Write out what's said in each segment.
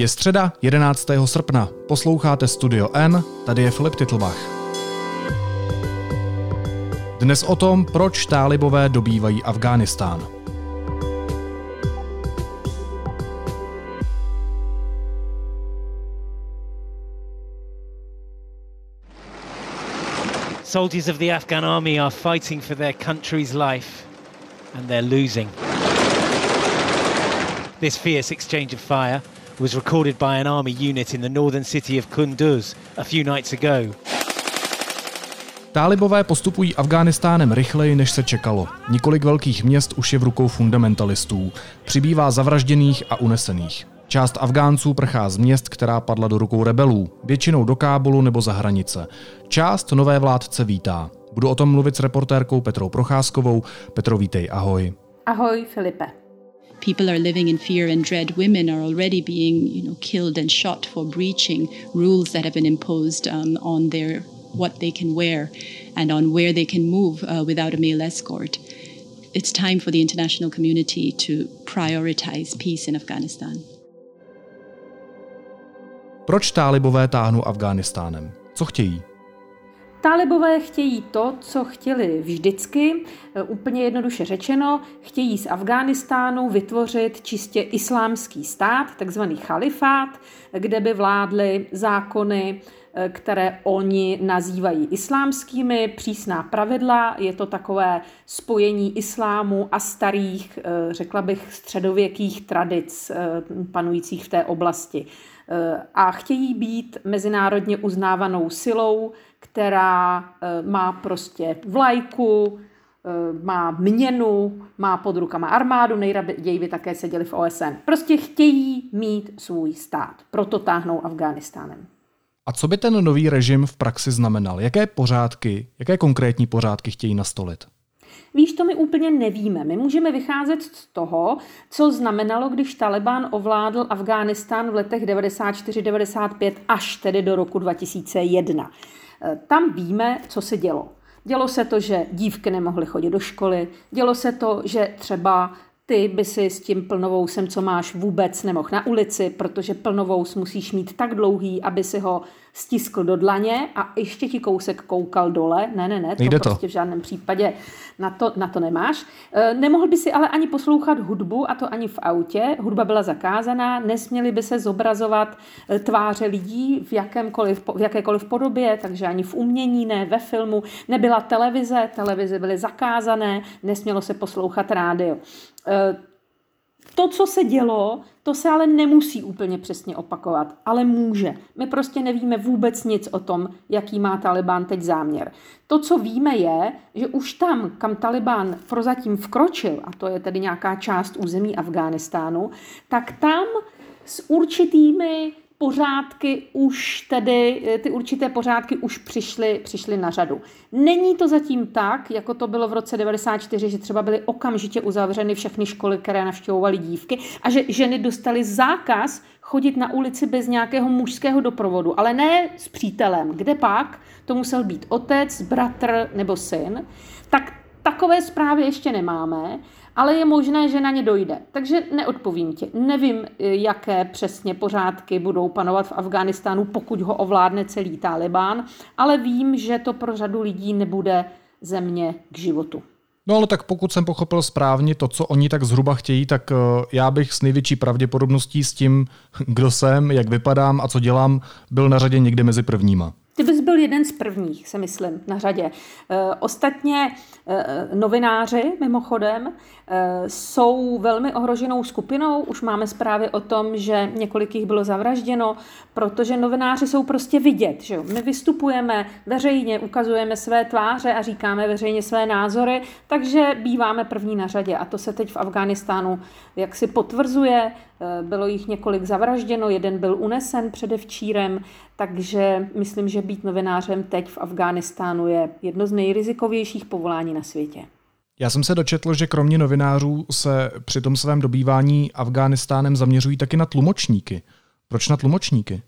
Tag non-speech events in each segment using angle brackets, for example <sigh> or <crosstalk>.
Je středa 11. srpna. Posloucháte Studio N, tady je Filip Titlbach. Dnes o tom, proč tálibové dobývají Afghánistán. Soldiers of the Afghan army are fighting for their country's life and they're losing. This fierce exchange of fire was recorded by an army unit in the northern city of Kunduz a few nights ago. Tálibové postupují Afghánistánem rychleji, než se čekalo. Několik velkých měst už je v rukou fundamentalistů. Přibývá zavražděných a unesených. Část Afgánců prchá z měst, která padla do rukou rebelů, většinou do Kábulu nebo za hranice. Část nové vládce vítá. Budu o tom mluvit s reportérkou Petrou Procházkovou. Petro, vítej, ahoj. Ahoj, Filipe. People are living in fear and dread. Women are already being, you know, killed and shot for breaching rules that have been imposed um, on their what they can wear and on where they can move uh, without a male escort. It's time for the international community to prioritize peace in Afghanistan. Proč tálibové táhnou Afghánistánem? Co chtějí? Talibové chtějí to, co chtěli vždycky, e, úplně jednoduše řečeno, chtějí z Afghánistánu vytvořit čistě islámský stát, takzvaný chalifát, kde by vládly zákony, e, které oni nazývají islámskými, přísná pravidla, je to takové spojení islámu a starých, e, řekla bych, středověkých tradic panujících v té oblasti. A chtějí být mezinárodně uznávanou silou, která eh, má prostě vlajku, eh, má měnu, má pod rukama armádu, nejraději by také seděli v OSN. Prostě chtějí mít svůj stát, proto táhnou Afghánistánem. A co by ten nový režim v praxi znamenal? Jaké pořádky, jaké konkrétní pořádky chtějí nastolit? Víš, to my úplně nevíme. My můžeme vycházet z toho, co znamenalo, když Taliban ovládl Afghánistán v letech 94-95 až tedy do roku 2001. Eh, tam víme, co se dělo. Dělo se to, že dívky nemohly chodit do školy, dělo se to, že třeba ty by si s tím plnovousem, co máš, vůbec nemohl na ulici, protože plnovous musíš mít tak dlouhý, aby si ho stiskl do dlaně a ještě ti kousek koukal dole. Ne, ne, ne, to Nejde prostě to. v žádném případě na to, na to nemáš. E, nemohl by si ale ani poslouchat hudbu, a to ani v autě. Hudba byla zakázaná, nesměly by se zobrazovat e, tváře lidí v, jakémkoliv, v jakékoliv podobě, takže ani v umění, ne ve filmu. Nebyla televize, televize byly zakázané, nesmělo se poslouchat rádio. E, to, co se dělo, to se ale nemusí úplně přesně opakovat, ale může. My prostě nevíme vůbec nic o tom, jaký má Taliban teď záměr. To, co víme, je, že už tam, kam Taliban prozatím vkročil, a to je tedy nějaká část území Afghánistánu, tak tam s určitými pořádky už tedy, eh, ty určité pořádky už přišly, přišly na řadu. Není to zatím tak, jako to bylo v roce 94, že třeba byly okamžitě uzavřeny všechny školy, které navštěvovaly dívky a že ženy dostaly zákaz chodit na ulici bez nějakého mužského doprovodu, ale ne s přítelem. Kde pak? To musel být otec, bratr nebo syn. Tak takové zprávy ještě nemáme ale je možné, že na ně dojde. Takže neodpovím ti. Nevím, jaké přesně pořádky budou panovat v Afghánistánu, pokud ho ovládne celý Taliban, ale vím, že to pro řadu lidí nebude země k životu. No ale tak pokud jsem pochopil správně to, co oni tak zhruba chtějí, tak eh, já bych s největší pravděpodobností s tím, <laughs> kdo jsem, jak vypadám a co dělám, byl na řadě někde mezi prvníma. Ty bys byl jeden z prvních, se myslím, na řadě. E, ostatně e, novináři, mimochodem, e, jsou velmi ohroženou skupinou. Už máme zprávy o tom, že několik jich bylo zavražděno, protože novináři jsou prostě vidět. Že jo? My vystupujeme veřejně, ukazujeme své tváře a říkáme veřejně své názory, takže býváme první na řadě. A to se teď v Afghánistánu jaksi potvrzuje. Bylo jich několik zavražděno, jeden byl unesen předevčírem, takže myslím, že být novinářem teď v Afghánistánu je jedno z nejrizikovějších povolání na světě. Já jsem se dočetl, že kromě novinářů se při tom svém dobývání Afghánistánem zaměřují taky na tlumočníky. Proč na tlumočníky?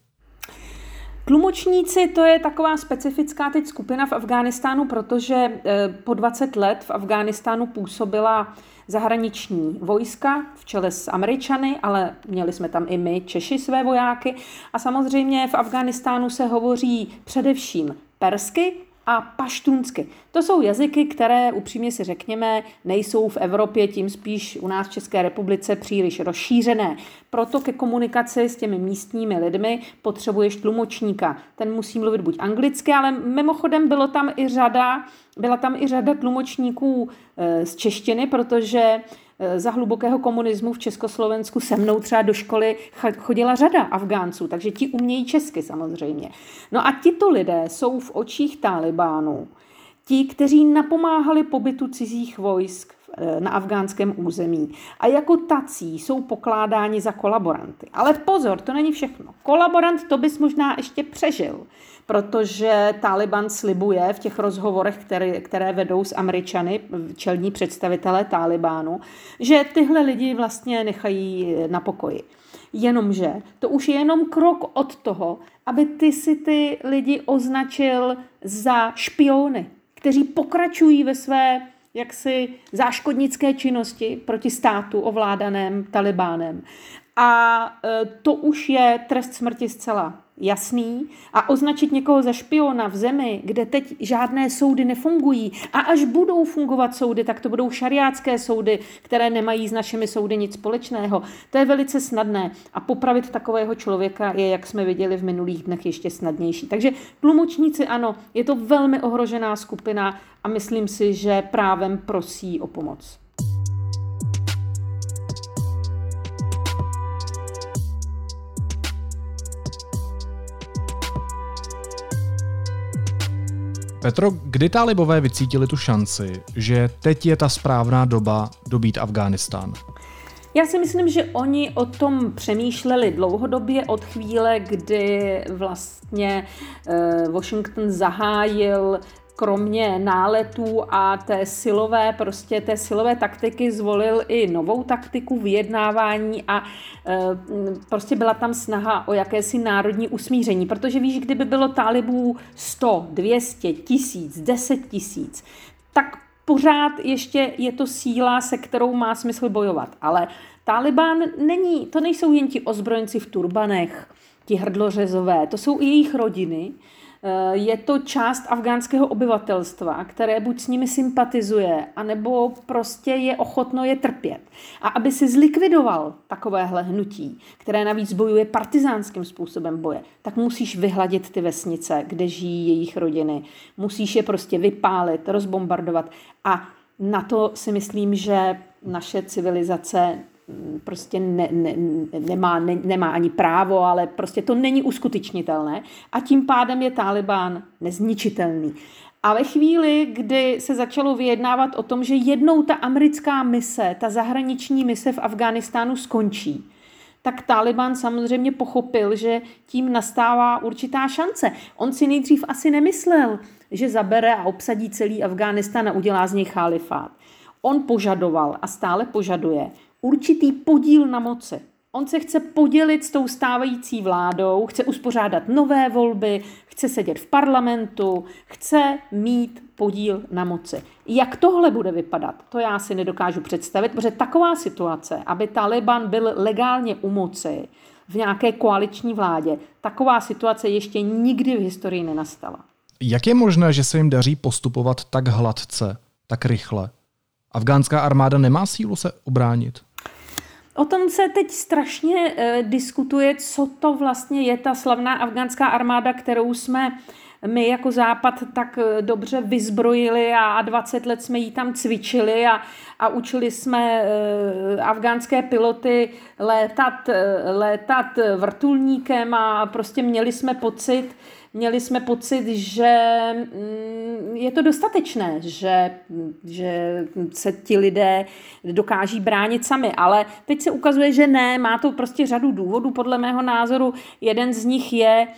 Tlumočníci to je taková specifická teď skupina v Afghánistánu, protože eh, po 20 let v Afghánistánu působila zahraniční vojska v čele s Američany, ale měli jsme tam i my, Češi, své vojáky. A samozřejmě v Afghánistánu se hovoří především persky, a paštunsky. To jsou jazyky, které, upřímně si řekněme, nejsou v Evropě, tím spíš u nás v České republice příliš rozšířené. Proto ke komunikaci s těmi místními lidmi potřebuješ tlumočníka. Ten musí mluvit buď anglicky, ale mimochodem bylo tam i řada, byla tam i řada tlumočníků eh, z češtiny, protože za hlubokého komunismu v Československu se mnou třeba do školy chodila řada Afgánců, takže ti umějí česky samozřejmě. No a tito lidé jsou v očích Talibánů ti, kteří napomáhali pobytu cizích vojsk eh, na afgánském území a jako tací jsou pokládáni za kolaboranty. Ale pozor, to není všechno. Kolaborant to bys možná ještě přežil, protože Taliban slibuje v těch rozhovorech, které, které vedou s Američany, čelní představitelé Talibánu, že tyhle lidi vlastně nechají na pokoji. Jenomže to už je jenom krok od toho, aby ty si ty lidi označil za špiony, kteří pokračují ve své jaksi záškodnické činnosti proti státu ovládaném Talibánem. A e, to už je trest smrti zcela jasný a označit někoho za špiona v zemi, kde teď žádné soudy nefungují a až budou fungovat soudy, tak to budou šariátské soudy, které nemají s našimi soudy nic společného. To je velice snadné a popravit takového člověka je, jak jsme viděli v minulých dnech, ještě snadnější. Takže tlumočníci ano, je to velmi ohrožená skupina a myslím si, že právem prosí o pomoc. Petro, kdy talibové vycítili tu šanci, že teď je ta správná doba dobít Afghánistán? Já si myslím, že oni o tom přemýšleli dlouhodobě od chvíle, kdy vlastně eh, Washington zahájil kromě náletů a té silové, prostě té silové taktiky zvolil i novou taktiku vyjednávání a e, prostě byla tam snaha o jakési národní usmíření, protože víš, kdyby bylo talibů 100, 200, tisíc, 10 tisíc, tak pořád ještě je to síla, se kterou má smysl bojovat. Ale Taliban není, to nejsou jen ti ozbrojenci v turbanech, ti hrdlořezové, to jsou i jejich rodiny, je to část afgánského obyvatelstva, které buď s nimi sympatizuje, anebo prostě je ochotno je trpět. A aby si zlikvidoval takovéhle hnutí, které navíc bojuje partizánským způsobem boje, tak musíš vyhladit ty vesnice, kde žijí jejich rodiny. Musíš je prostě vypálit, rozbombardovat. A na to si myslím, že naše civilizace prostě ne, ne, nemá, ne, nemá ani právo, ale prostě to není uskutečnitelné a tím pádem je Taliban nezničitelný. A ve chvíli, kdy se začalo vyjednávat o tom, že jednou ta americká mise, ta zahraniční mise v Afghánistánu skončí, tak Taliban samozřejmě pochopil, že tím nastává určitá šance. On si nejdřív asi nemyslel, že zabere a obsadí celý Afghánistán a udělá z něj chalifát. On požadoval a stále požaduje, určitý podíl na moci. On se chce podělit s tou stávající vládou, chce uspořádat nové volby, chce sedět v parlamentu, chce mít podíl na moci. Jak tohle bude vypadat, to já si nedokážu představit, protože taková situace, aby Taliban byl legálně u moci v nějaké koaliční vládě, taková situace ještě nikdy v historii nenastala. Jak je možné, že se jim daří postupovat tak hladce, tak rychle? Afgánská armáda nemá sílu se obránit? O tom se teď strašně e, diskutuje, co to vlastně je ta slavná afgánská armáda, kterou jsme my jako Západ tak eh, dobře vyzbrojili a 20 let jsme ji tam cvičili a, a učili jsme e, afgánské piloty létat, létat vrtulníkem a prostě měli jsme pocit, měli jsme pocit, že mm, je to dostatečné, že, že se ti lidé dokáží bránit sami. Ale teď se ukazuje, že ne, má to prostě řadu důvodů, podle mého názoru. Jeden z nich je,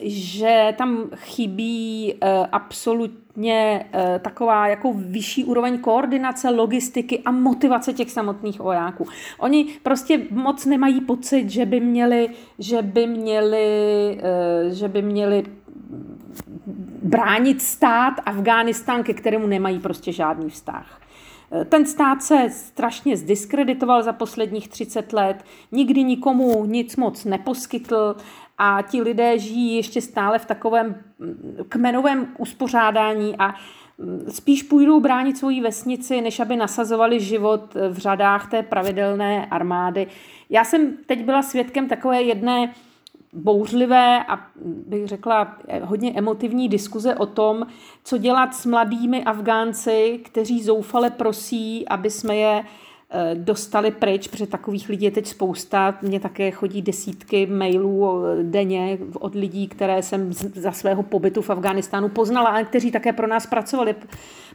že tam chybí uh, absolutně uh, taková jako vyšší úroveň koordinace, logistiky a motivace těch samotných vojáků. Oni prostě moc nemají pocit, že by měli, že by měli, uh, že by měli bránit stát Afghánistán, ke kterému nemají prostě žádný vztah. Ten stát se strašně zdiskreditoval za posledních 30 let, nikdy nikomu nic moc neposkytl a ti lidé žijí ještě stále v takovém kmenovém uspořádání a spíš půjdou bránit svoji vesnici, než aby nasazovali život v řadách té pravidelné armády. Já jsem teď byla svědkem takové jedné bouřlivé a bych řekla hodně emotivní diskuze o tom, co dělat s mladými Afgánci, kteří zoufale prosí, aby jsme je dostali pryč, protože takových lidí je teď spousta. Mně také chodí desítky mailů eh, denně od lidí, které jsem za svého pobytu v Afghánistánu poznala, ale kteří také pro nás pracovali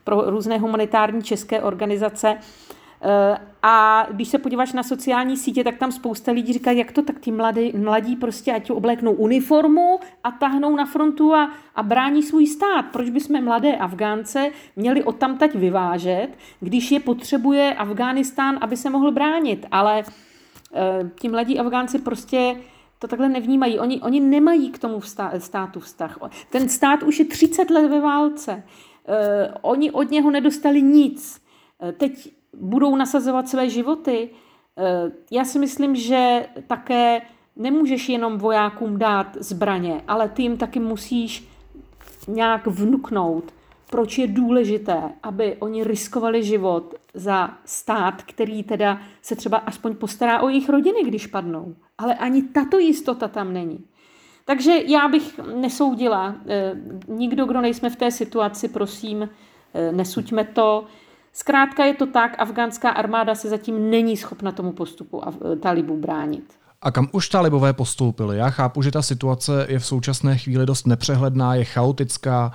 pro různé humanitární české organizace. Eh, a když se podíváš na sociální sítě, tak tam spousta lidí říká, jak to tak ti mladí, mladí prostě ať obléknou uniformu a tahnou na frontu a, a brání svůj stát. Proč bychom mladé Afgánce měli odtamtať vyvážet, když je potřebuje Afghánistán, aby se mohl bránit. Ale e, ti mladí Afgánci prostě to takhle nevnímají. Oni, oni nemají k tomu státu vztah. Ten stát už je 30 let ve válce. E, oni od něho nedostali nic. E, teď budou nasazovat své životy. Eh, já si myslím, že také nemůžeš jenom vojákům dát zbraně, ale ty jim taky musíš nějak vnuknout, proč je důležité, aby oni riskovali život za stát, který teda se třeba aspoň postará o jejich rodiny, když padnou. Ale ani tato jistota tam není. Takže já bych nesoudila. Eh, nikdo, kdo nejsme v té situaci, prosím, eh, nesuďme to. Zkrátka je to tak, afgánská armáda se zatím není schopna tomu postupu talibů bránit. A kam už talibové postoupili? Já chápu, že ta situace je v současné chvíli dost nepřehledná, je chaotická,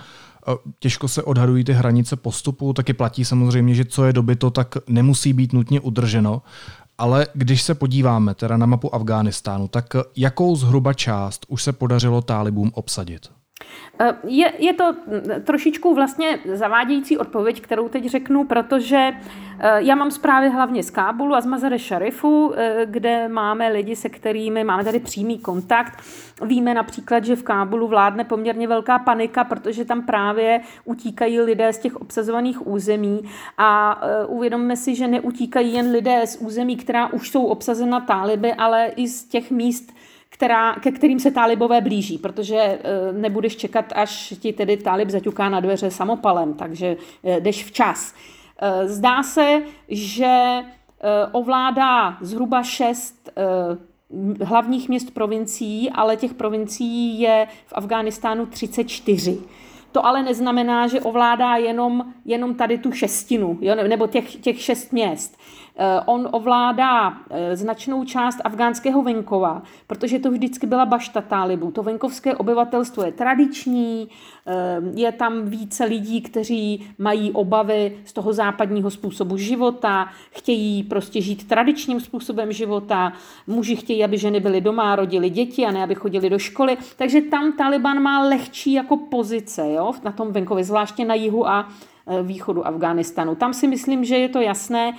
e, těžko se odhadují ty hranice postupu, taky platí samozřejmě, že co je dobyto, tak nemusí být nutně udrženo. Ale když se podíváme teda na mapu Afghánistánu, tak jakou zhruba část už se podařilo tálibům obsadit? Eh, je, je to trošičku vlastně zavádějící odpověď, kterou teď řeknu, protože eh, já mám zprávy hlavně z Kábulu a z Mazare Šarifu, eh, kde máme lidi, se kterými máme tady přímý kontakt. Víme například, že v Kábulu vládne poměrně velká panika, protože tam právě utíkají lidé z těch obsazovaných území a uvědomme si, že neutíkají jen lidé z území, která už jsou obsazena táliby, ale i z těch míst, která, ke kterým se tálibové blíží, protože e, nebudeš čekat, až ti tedy tálib zaťuká na dveře samopalem, takže e, jdeš včas. E, zdá se, že ovládá zhruba šest hlavních měst provincií, ale těch provincií je v Afghánistánu 34. To ale neznamená, že ovládá jenom, jenom tady tu šestinu, jo, nebo těch, těch šest měst. Eh, on ovládá eh, značnou část afgánského venkova, protože to vždycky byla bašta tálibů. To venkovské obyvatelstvo je tradiční, eh, je tam více lidí, kteří mají obavy z toho západního způsobu života, chtějí prostě žít tradičním způsobem života, muži chtějí, aby ženy byly doma rodili děti a ne, aby chodili do školy. Takže tam Taliban má lehčí jako pozice jo, na tom venkově, zvláště na jihu a východu Afghánistánu. Tam si myslím, že je to jasné,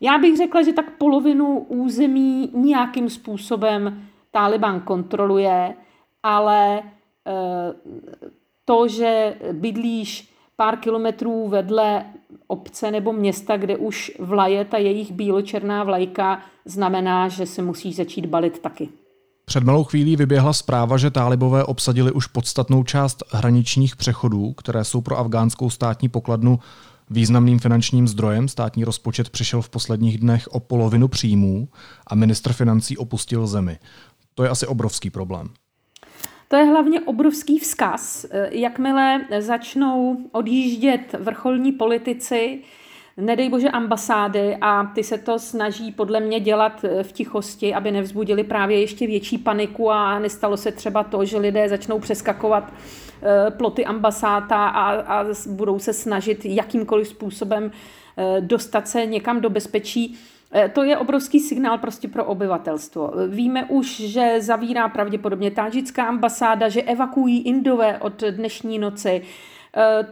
já bych řekla, že tak polovinu území nějakým způsobem Taliban kontroluje, ale eh, to, že bydlíš pár kilometrů vedle obce nebo města, kde už vlaje ta jejich bíločerná vlajka, znamená, že se musíš začít balit taky. Před malou chvílí vyběhla zpráva, že tálibové obsadili už podstatnou část hraničních přechodů, které jsou pro afgánskou státní pokladnu Významným finančním zdrojem státní rozpočet přišel v posledních dnech o polovinu příjmů a ministr financí opustil zemi. To je asi obrovský problém. To je hlavně obrovský vzkaz. Jakmile začnou odjíždět vrcholní politici, nedej bože ambasády a ty se to snaží podle mě dělat v tichosti, aby nevzbudili právě ještě větší paniku a nestalo se třeba to, že lidé začnou přeskakovat Eh, ploty ambasáta a, a budou se snažit jakýmkoliv způsobem eh, dostat se někam do bezpečí. To je obrovský signál prostě pro obyvatelstvo. Víme už, že zavírá pravděpodobně tádžická ambasáda, že evakuují Indové od dnešní noci.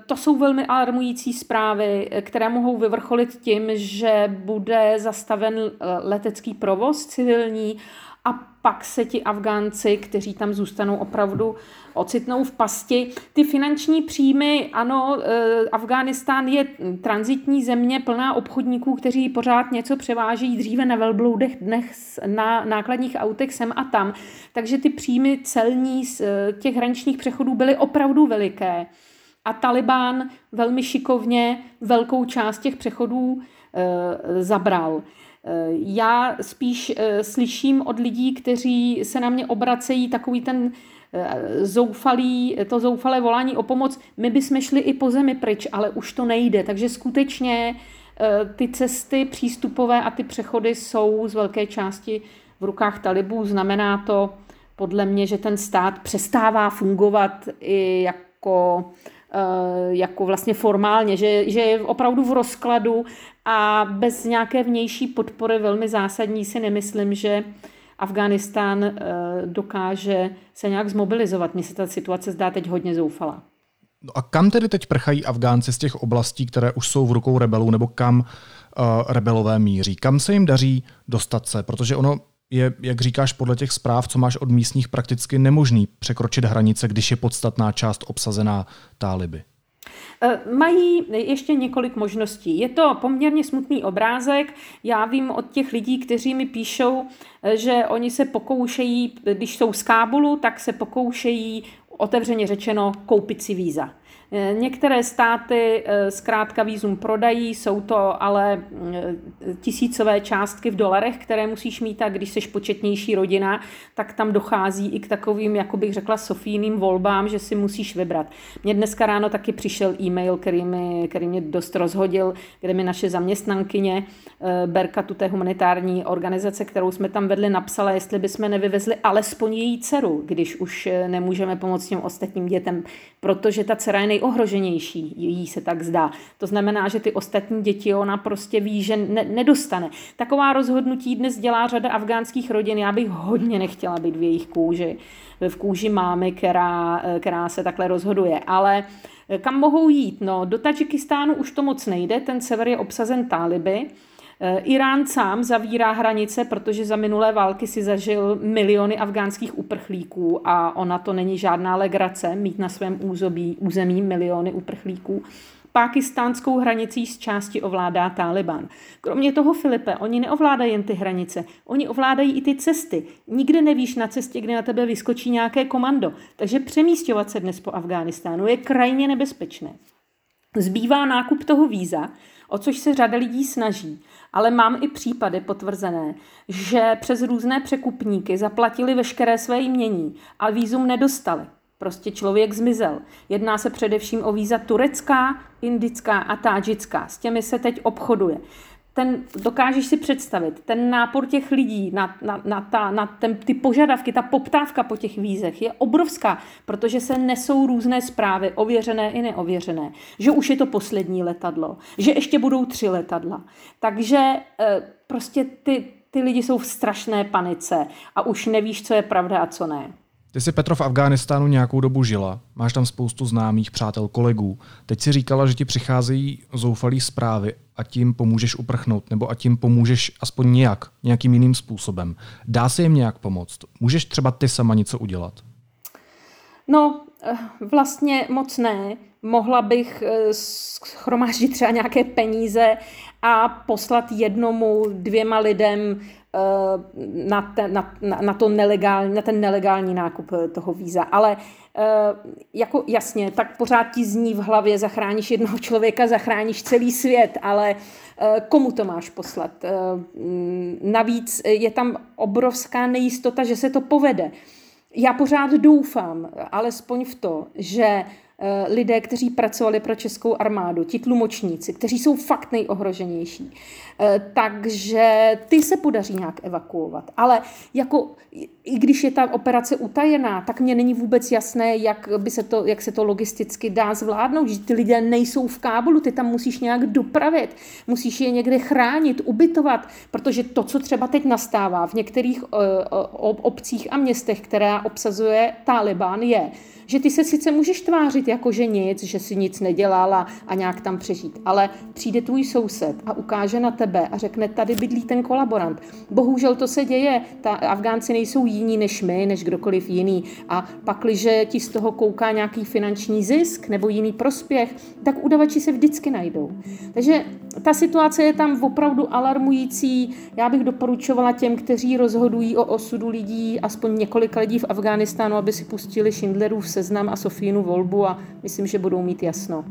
To jsou velmi alarmující zprávy, které mohou vyvrcholit tím, že bude zastaven letecký provoz civilní pak se ti Afgánci, kteří tam zůstanou opravdu, ocitnou v pasti. Ty finanční příjmy, ano, eh, Afghánistán je transitní země plná obchodníků, kteří pořád něco převáží dříve na velbloudech, dnes na nákladních autech sem a tam. Takže ty příjmy celní z eh, těch hraničních přechodů byly opravdu veliké. A Taliban velmi šikovně velkou část těch přechodů e, zabral. Já spíš eh, slyším od lidí, kteří se na mě obracejí takový ten eh, zoufalý, to zoufalé volání o pomoc. My bychom šli i po zemi pryč, ale už to nejde. Takže skutečně eh, ty cesty přístupové a ty přechody jsou z velké části v rukách talibů. Znamená to podle mě, že ten stát přestává fungovat i jako jako vlastně formálně, že, že je opravdu v rozkladu a bez nějaké vnější podpory velmi zásadní si nemyslím, že Afghánistán eh, dokáže se nějak zmobilizovat. Mně se ta situace zdá teď hodně zoufalá. No a kam tedy teď prchají Afgánci z těch oblastí, které už jsou v rukou rebelů, nebo kam uh, rebelové míří? Kam se jim daří dostat se? Protože ono je, jak říkáš, podle těch zpráv, co máš od místních, prakticky nemožný překročit hranice, když je podstatná část obsazená táliby. Eh, mají ještě několik možností. Je to poměrně smutný obrázek. Já vím od těch lidí, kteří mi píšou, eh, že oni se pokoušejí, když jsou z Kábulu, tak se pokoušejí otevřeně řečeno koupit si víza. Eh, některé státy eh, zkrátka výzum prodají, jsou to ale eh, tisícové částky v dolarech, které musíš mít a když jsi početnější rodina, tak tam dochází i k takovým, jako bych řekla, sofijným volbám, že si musíš vybrat. Mně dneska ráno taky přišel e-mail, který, mi, který mě dost rozhodil, kde mi naše zaměstnankyně Berka, tu té humanitární organizace, kterou jsme tam vedli, napsala, jestli bychom nevyvezli alespoň její dceru, když už nemůžeme pomoct těm ostatním dětem, protože ta dcera je nejohroženější, jí se tak zdá. To znamená, že ty ostatní děti ona prostě ví, že ne, nedostane. Taková rozhodnutí dnes dělá řada afgánských rodin. Já bych hodně nechtěla být v jejich kůži, v kůži mámy, která, která se takhle rozhoduje. Ale kam mohou jít? No, do Tadžikistánu už to moc nejde, ten sever je obsazen táliby. Eh, Irán sám zavírá hranice, protože za minulé války si zažil miliony afgánských uprchlíků a ona to není žádná legrace mít na svém území, území miliony uprchlíků. Pákistánskou hranicí z části ovládá Taliban. Kromě toho, Filipe, oni neovládají jen ty hranice, oni ovládají i ty cesty. Nikdy nevíš na cestě, kde na tebe vyskočí nějaké komando. Takže přemístěvat se dnes po Afghánistánu je krajně nebezpečné. Zbývá nákup toho víza, o což se řada lidí snaží. Ale mám i případy potvrzené, že přes různé překupníky zaplatili veškeré své jmění a výzum nedostali. Prostě člověk zmizel. Jedná se především o víza turecká, indická a tádžická. S těmi se teď obchoduje ten, dokážeš si představit, ten nápor těch lidí na, na, na, ta, na ten, ty požadavky, ta poptávka po těch vízech je obrovská, protože se nesou různé zprávy, ověřené i neověřené, že už je to poslední letadlo, že ještě budou tři letadla. Takže e, prostě ty, ty lidi jsou v strašné panice a už nevíš, co je pravda a co ne. Ty jsi Petro v Afghánistánu nějakou dobu žila, máš tam spoustu známých, přátel, kolegů. Teď si říkala, že ti přicházejí zoufalý zprávy a tím pomůžeš uprchnout, nebo a tím pomůžeš aspoň nějak, nějakým jiným způsobem. Dá se jim nějak pomoct? Můžeš třeba ty sama něco udělat? No, eh, vlastně moc ne. Mohla bych eh, schromáždit třeba nějaké peníze a poslat jednomu, dvěma lidem na ten, na, na, to nelegální, na ten nelegální nákup eh, toho víza. Ale eh, jako jasně, tak pořád ti zní v hlavě, zachráníš jednoho člověka, zachráníš celý svět, ale komu to máš poslat? Mm, navíc je tam obrovská nejistota, že se to povede. Já pořád doufám, alespoň v to, že Eh, lidé, kteří pracovali pro českou armádu, ti tlumočníci, kteří jsou fakt nejohroženější. Eh, takže ty se podaří nějak evakuovat. Ale jako, i když je ta operace utajená, tak mně není vůbec jasné, jak, by se to, jak se to logisticky dá zvládnout, že ty lidé nejsou v Kábulu, ty tam musíš nějak dopravit, musíš je někde chránit, ubytovat, protože to, co třeba teď nastává v některých uh, obcích a městech, která obsazuje Taliban, je, že ty se sice můžeš tvářit jako, že nic, že si nic nedělala a nějak tam přežít, ale přijde tvůj soused a ukáže na tebe a řekne, tady bydlí ten kolaborant. Bohužel to se děje, ta Afgánci nejsou jiní než my, než kdokoliv jiný a pakliže ti z toho kouká nějaký finanční zisk nebo jiný prospěch, tak udavači se vždycky najdou. Takže ta situace je tam opravdu alarmující. Já bych doporučovala těm, kteří rozhodují o osudu lidí, aspoň několika lidí v Afghánistánu, aby si pustili Schindlerův seznam a Sofínu volbu a myslím, že budou mít jasno.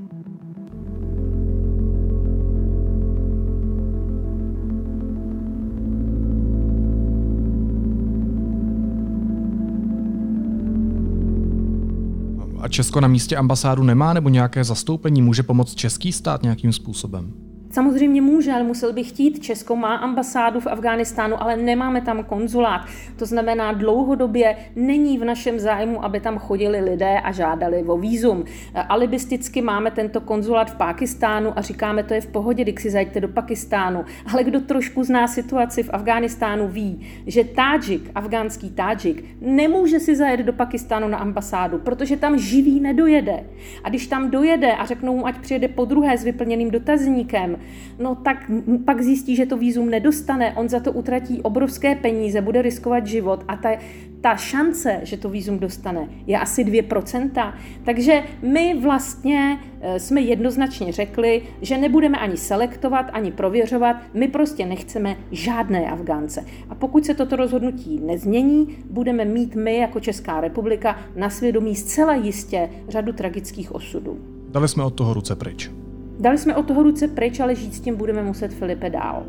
A Česko na místě ambasádu nemá nebo nějaké zastoupení? Může pomoct český stát nějakým způsobem? Samozřejmě může, ale musel by chtít. Česko má ambasádu v Afghánistánu, ale nemáme tam konzulát. To znamená, dlouhodobě není v našem zájmu, aby tam chodili lidé a žádali o výzum. Alibisticky máme tento konzulát v Pákistánu a říkáme, to je v pohodě, když si zajďte do Pakistánu. Ale kdo trošku zná situaci v Afghánistánu, ví, že Tádžik, afgánský Tádžik, nemůže si zajet do Pakistánu na ambasádu, protože tam živý nedojede. A když tam dojede a řeknou mu, ať přijede po druhé s vyplněným dotazníkem, no tak pak zjistí, že to výzum nedostane, on za to utratí obrovské peníze, bude riskovat život a ta, ta šance, že to výzum dostane, je asi 2%. Takže my vlastně eh, jsme jednoznačně řekli, že nebudeme ani selektovat, ani prověřovat, my prostě nechceme žádné Afgánce. A pokud se toto rozhodnutí nezmění, budeme mít my jako Česká republika na svědomí zcela jistě řadu tragických osudů. Dali jsme od toho ruce pryč. Dali jsme od toho ruce pryč, ale žít s tím budeme muset Filipe dál.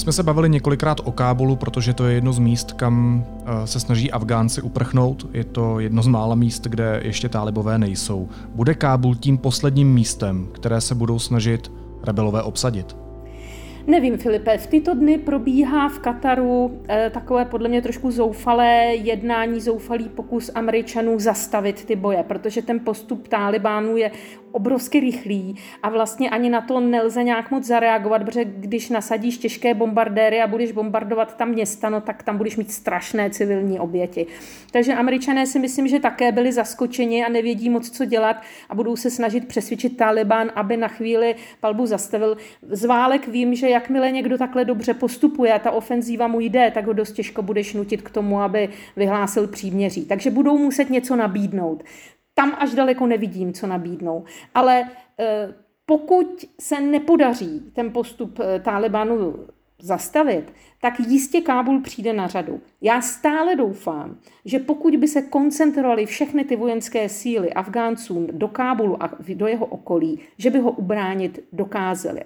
Jsme se bavili několikrát o Kábulu, protože to je jedno z míst, kam eh, se snaží Afgánci uprchnout. Je to jedno z mála míst, kde ještě tálibové nejsou. Bude Kábul tím posledním místem, které se budou snažit rebelové obsadit? Nevím, Filipe, v tyto dny probíhá v Kataru eh, takové podle mě trošku zoufalé jednání, zoufalý pokus Američanů zastavit ty boje, protože ten postup Talibánů je obrovsky rychlý a vlastně ani na to nelze nějak moc zareagovat, protože když nasadíš těžké bombardéry a budeš bombardovat tam města, no tak tam budeš mít strašné civilní oběti. Takže američané si myslím, že také byli zaskočeni a nevědí moc, co dělat a budou se snažit přesvědčit Taliban, aby na chvíli palbu zastavil. Z válek vím, že jakmile někdo takhle dobře postupuje ta ofenzíva mu jde, tak ho dost těžko budeš nutit k tomu, aby vyhlásil příměří. Takže budou muset něco nabídnout tam až daleko nevidím, co nabídnou. Ale eh, pokud se nepodaří ten postup eh, Talibanu zastavit, tak jistě Kábul přijde na řadu. Já stále doufám, že pokud by se koncentrovaly všechny ty vojenské síly Afgánců do Kábulu a do jeho okolí, že by ho ubránit dokázali.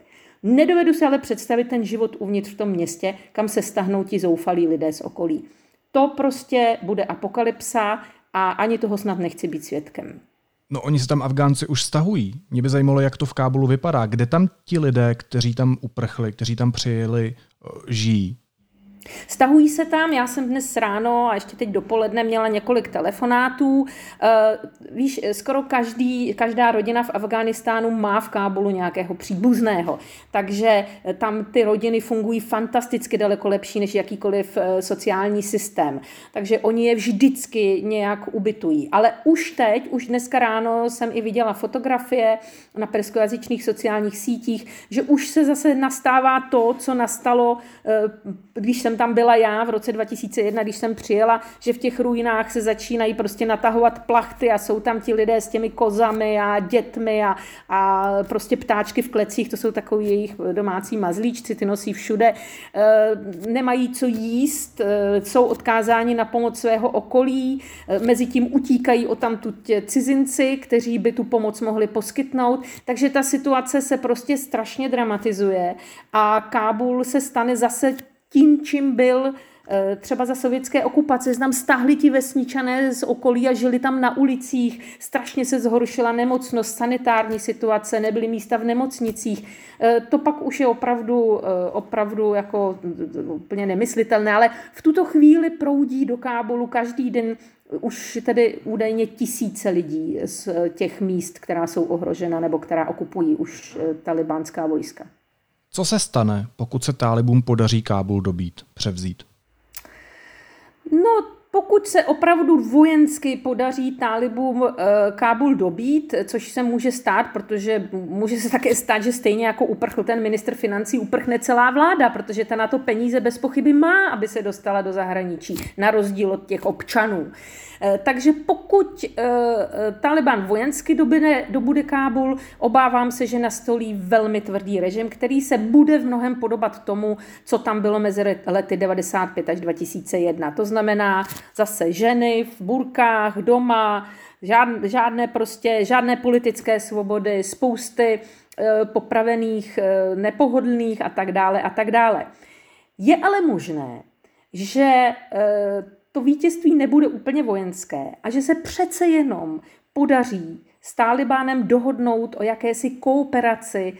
Nedovedu si ale představit ten život uvnitř v tom městě, kam se stahnou ti zoufalí lidé z okolí. To prostě bude apokalypsa a ani toho snad nechci být svědkem. No oni se tam Afgánci už stahují. Mě by zajímalo, jak to v Kábulu vypadá. Kde tam ti lidé, kteří tam uprchli, kteří tam přijeli, eh, žijí? Stahují se tam, já jsem dnes ráno a ještě teď dopoledne měla několik telefonátů. Eh, víš, skoro každý, každá rodina v Afghánistánu má v Kábulu nějakého příbuzného, takže tam ty rodiny fungují fantasticky daleko lepší než jakýkoliv eh, sociální systém. Takže oni je vždycky nějak ubytují. Ale už teď, už dneska ráno jsem i viděla fotografie na perskojazyčných sociálních sítích, že už se zase nastává to, co nastalo, eh, když jsem jsem tam byla já v roce 2001, když jsem přijela, že v těch ruinách se začínají prostě natahovat plachty a jsou tam ti lidé s těmi kozami a dětmi a, a prostě ptáčky v klecích, to jsou takový jejich domácí mazlíčci, ty nosí všude, e, nemají co jíst, e, jsou odkázáni na pomoc svého okolí, e, mezi tím utíkají o tam tu cizinci, kteří by tu pomoc mohli poskytnout, takže ta situace se prostě strašně dramatizuje a Kábul se stane zase tím, čím byl eh, třeba za sovětské okupace. Znám stahli ti vesničané z okolí a žili tam na ulicích. Strašně se zhoršila nemocnost, sanitární situace, nebyly místa v nemocnicích. Eh, to pak už je opravdu, eh, opravdu jako úplně nemyslitelné, ale v tuto chvíli proudí do Kábulu každý den už tedy údajně tisíce lidí z těch míst, která jsou ohrožena nebo která okupují už talibánská vojska. Co se stane, pokud se tálibům podaří Kábul dobít, převzít? No, pokud se opravdu vojensky podaří tálibům e, Kábul dobít, což se může stát, protože může se také stát, že stejně jako uprchl ten minister financí, uprchne celá vláda, protože ta na to peníze bez pochyby má, aby se dostala do zahraničí, na rozdíl od těch občanů. Eh, takže pokud eh, eh, Taliban vojensky dobine, dobude Kábul, obávám se, že nastolí velmi tvrdý režim, který se bude v mnohem podobat tomu, co tam bylo mezi lety 95 až 2001. To znamená zase ženy v burkách, doma, žádné, žádné prostě, žádné politické svobody, spousty popravených, nepohodlných a tak dále a tak dále. Je ale možné, že to vítězství nebude úplně vojenské a že se přece jenom podaří s Talibánem dohodnout o jakési kooperaci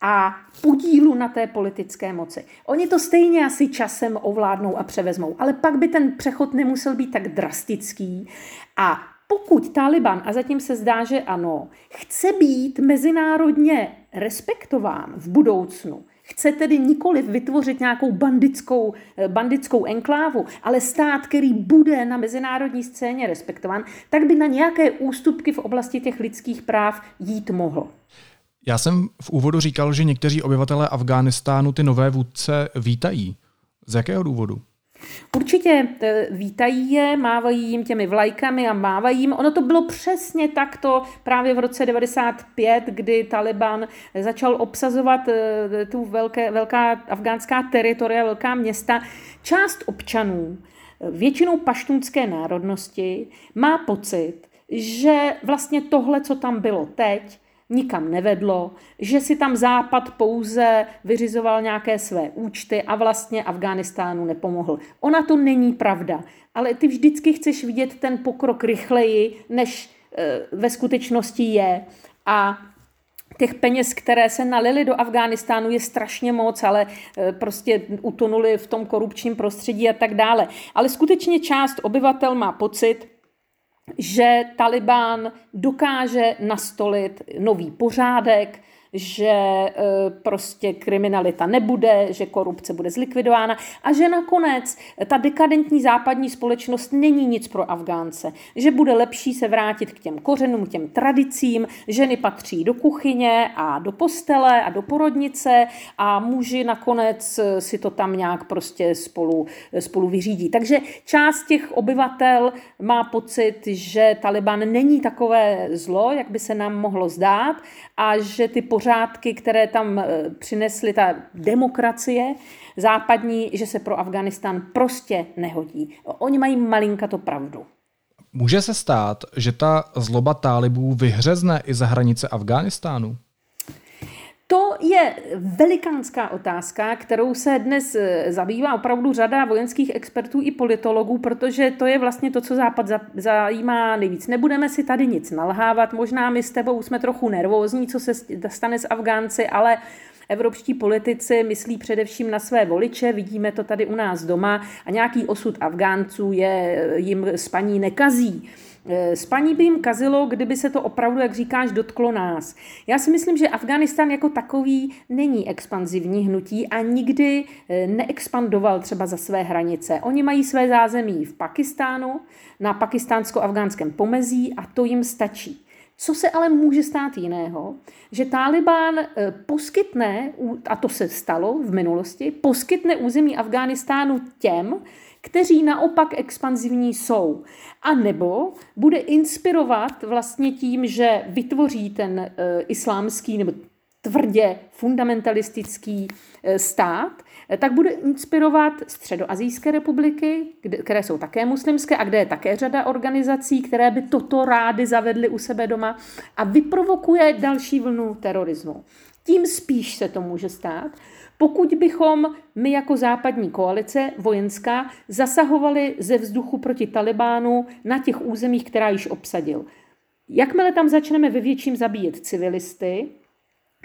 a podílu na té politické moci. Oni to stejně asi časem ovládnou a převezmou, ale pak by ten přechod nemusel být tak drastický a pokud Taliban, a zatím se zdá, že ano, chce být mezinárodně respektován v budoucnu, Chce tedy nikoli vytvořit nějakou bandickou, eh, bandickou enklávu, ale stát, který bude na mezinárodní scéně respektován, tak by na nějaké ústupky v oblasti těch lidských práv jít mohl. Já jsem v úvodu říkal, že někteří obyvatelé Afghánistánu ty nové vůdce vítají. Z jakého důvodu? Určitě e, vítají je, mávají jim těmi vlajkami a mávají jim. Ono to bylo přesně takto právě v roce 95, kdy Taliban začal obsazovat e, tu velké, velká afgánská teritoria, velká města. Část občanů, většinou paštunské národnosti, má pocit, že vlastně tohle, co tam bylo teď, nikam nevedlo, že si tam Západ pouze vyřizoval nějaké své účty a vlastně Afghánistánu nepomohl. Ona to není pravda, ale ty vždycky chceš vidět ten pokrok rychleji, než e, ve skutečnosti je. A těch peněz, které se nalily do Afghánistánu, je strašně moc, ale e, prostě utonuli v tom korupčním prostředí a tak dále. Ale skutečně část obyvatel má pocit, že Taliban dokáže nastolit nový pořádek, že e, prostě kriminalita nebude, že korupce bude zlikvidována a že nakonec ta dekadentní západní společnost není nic pro Afgánce, že bude lepší se vrátit k těm kořenům, těm tradicím, ženy patří do kuchyně a do postele a do porodnice a muži nakonec si to tam nějak prostě spolu, spolu vyřídí. Takže část těch obyvatel má pocit, že Taliban není takové zlo, jak by se nám mohlo zdát a že ty pořádky, které tam eh, přinesly ta demokracie západní, že se pro Afganistán prostě nehodí. Oni mají malinka to pravdu. Může se stát, že ta zloba tálibů vyhřezne i za hranice Afghánistánu? To je velikánská otázka, kterou se dnes eh, zabývá opravdu řada vojenských expertů i politologů, protože to je vlastně to, co Západ zajímá nejvíc. Nebudeme si tady nic nalhávat, možná my s tebou jsme trochu nervózní, co se stane s Afgánci, ale Evropští politici myslí především na své voliče, vidíme to tady u nás doma a nějaký osud Afgánců je eh, jim spaní nekazí. Eh, spaní by jim kazilo, kdyby se to opravdu, jak říkáš, dotklo nás. Já si myslím, že Afganistán jako takový není expanzivní hnutí a nikdy eh, neexpandoval třeba za své hranice. Oni mají své zázemí v Pakistánu, na pakistánsko-afgánském pomezí a to jim stačí. Co se ale může stát jiného? Že Taliban eh, poskytne, a to se stalo v minulosti, poskytne území Afghánistánu těm, kteří naopak expanzivní jsou. A nebo bude inspirovat vlastně tím, že vytvoří ten uh, islámský nebo tvrdě fundamentalistický uh, stát, tak bude inspirovat středoazijské republiky, které jsou také muslimské a kde je také řada organizací, které by toto rády zavedly u sebe doma a vyprovokuje další vlnu terorismu. Tím spíš se to může stát, pokud bychom my jako západní koalice vojenská zasahovali ze vzduchu proti Talibánu na těch územích, která již obsadil. Jakmile tam začneme ve větším zabíjet civilisty,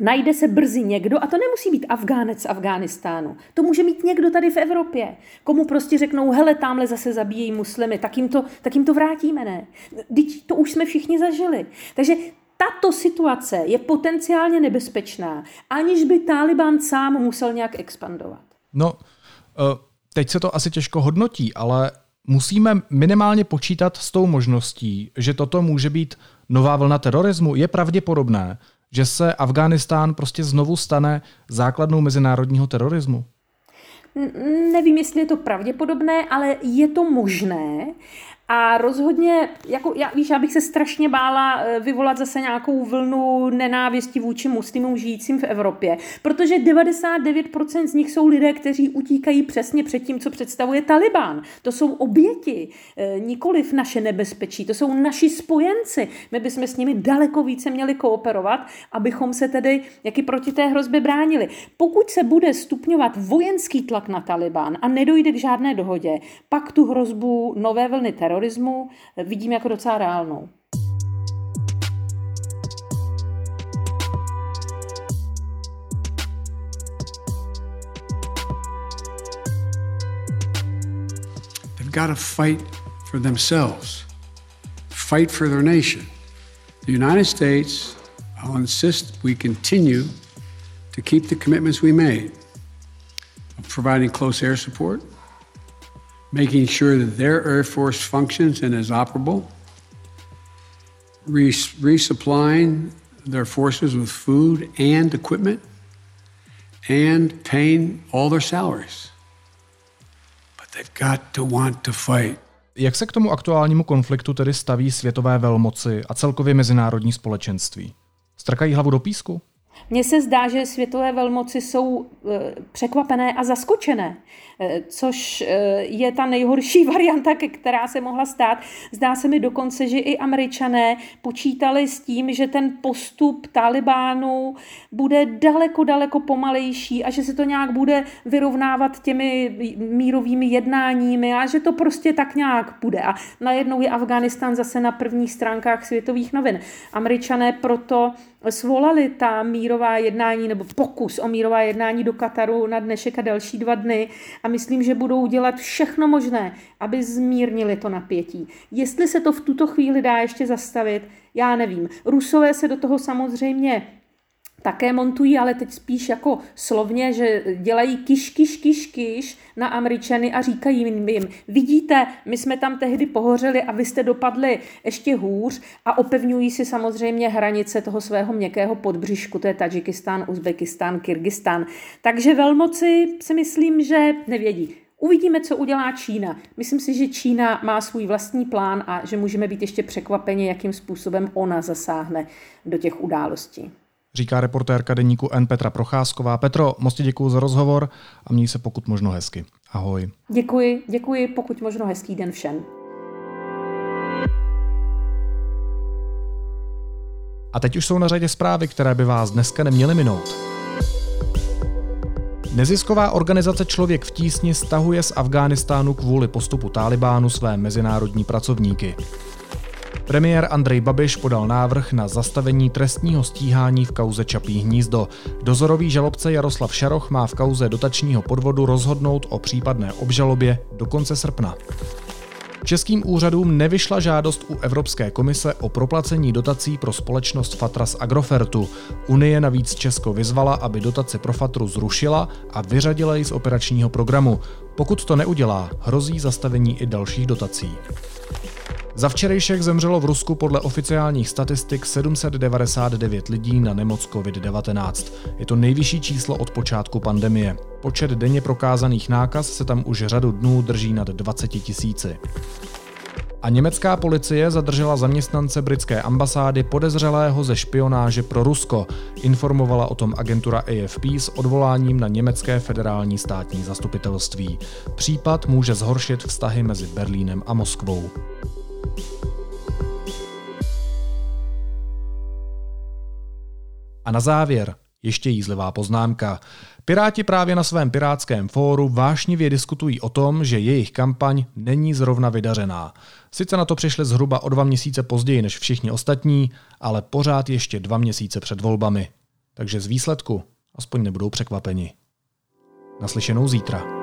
najde se brzy někdo, a to nemusí být Afgánec z Afghánistánu, to může mít někdo tady v Evropě, komu prostě řeknou, hele, tamhle zase zabíjejí muslimy, tak jim to, tak jim to vrátíme, ne? Teď to už jsme všichni zažili. Takže tato situace je potenciálně nebezpečná, aniž by Taliban sám musel nějak expandovat. No, eh, teď se to asi těžko hodnotí, ale musíme minimálně počítat s tou možností, že toto může být nová vlna terorismu. Je pravděpodobné, že se Afghánistán prostě znovu stane základnou mezinárodního terorismu? Nevím, jestli je to pravděpodobné, ale je to možné. A rozhodně, jako já, víš, já bych se strašně bála eh, vyvolat zase nějakou vlnu nenávisti vůči muslimům žijícím v Evropě, protože 99% z nich jsou lidé, kteří utíkají přesně před tím, co představuje Taliban. To jsou oběti, eh, nikoliv naše nebezpečí, to jsou naši spojenci. My bychom s nimi daleko více měli kooperovat, abychom se tedy jaký proti té hrozbě bránili. Pokud se bude stupňovat vojenský tlak na Taliban a nedojde k žádné dohodě, pak tu hrozbu nové vlny terorismu terorismu vidím jako docela reálnou. They've got to fight for themselves, fight for their nation. The United States, I'll insist we continue to keep the commitments we made of providing close air support, making sure that their Air Force functions and is operable, res- resupplying their forces with food and equipment, and paying all their salaries. But they've got to want to fight. Jak se k tomu aktuálnímu konfliktu tedy staví světové velmoci a celkově mezinárodní společenství? Strkají hlavu do písku? Mně se zdá, že světové velmoci jsou e, překvapené a zaskočené, e, což e, je ta nejhorší <laughs> varianta, která se mohla stát. Zdá se mi dokonce, že i američané počítali s tím, že ten postup Talibánu bude daleko, daleko pomalejší a že se to nějak bude vyrovnávat těmi mírovými jednáními a že to prostě tak nějak bude. A najednou je Afganistán zase na prvních stránkách světových novin. Američané proto svolali ta mírová jednání nebo pokus o mírová jednání do Kataru na dnešek a další dva dny a myslím, že budou dělat všechno možné, aby zmírnili to napětí. Jestli se to v tuto chvíli dá ještě zastavit, já nevím. Rusové se do toho samozřejmě také montují, ale teď spíš jako slovně, že dělají kiš, kiš, kiš, kiš na Američany a říkají jim, vidíte, my jsme tam tehdy pohořeli a vy jste dopadli ještě hůř a opevňují si samozřejmě hranice toho svého měkkého podbřišku, to je Tadžikistán, Uzbekistán, Kyrgyzstán. Takže velmoci si myslím, že nevědí. Uvidíme, co udělá Čína. Myslím si, že Čína má svůj vlastní plán a že můžeme být ještě překvapeni, jakým způsobem ona zasáhne do těch událostí říká reportérka deníku N Petra Procházková. Petro, moc ti děkuji za rozhovor a měj se pokud možno hezky. Ahoj. Děkuji, děkuji, pokud možno hezký den všem. A teď už jsou na řadě zprávy, které by vás dneska neměly minout. Nezisková organizace Člověk v tísni stahuje z Afghánistánu kvůli postupu Talibánu své mezinárodní pracovníky. Premiér Andrej Babiš podal návrh na zastavení trestního stíhání v kauze Čapí hnízdo. Dozorový žalobce Jaroslav Šaroch má v kauze dotačního podvodu rozhodnout o případné obžalobě do konce srpna. Českým úřadům nevyšla žádost u Evropské komise o proplacení dotací pro společnost Fatras Agrofertu. Unie navíc Česko vyzvala, aby dotaci pro Fatru zrušila a vyřadila ji z operačního programu. Pokud to neudělá, hrozí zastavení i dalších dotací. Za včerejšek zemřelo v Rusku podle oficiálních statistik 799 lidí na nemoc COVID-19. Je to nejvyšší číslo od počátku pandemie. Počet denně prokázaných nákaz se tam už řadu dnů drží nad 20 tisíci. A německá policie zadržela zaměstnance britské ambasády podezřelého ze špionáže pro Rusko. Informovala o tom agentura AFP s odvoláním na německé federální státní zastupitelství. Případ může zhoršit vztahy mezi Berlínem a Moskvou. A na závěr ještě jízlivá poznámka. Piráti právě na svém pirátském fóru vášnivě diskutují o tom, že jejich kampaň není zrovna vydařená. Sice na to přišli zhruba o dva měsíce později než všichni ostatní, ale pořád ještě dva měsíce před volbami. Takže z výsledku aspoň nebudou překvapeni. Naslyšenou zítra.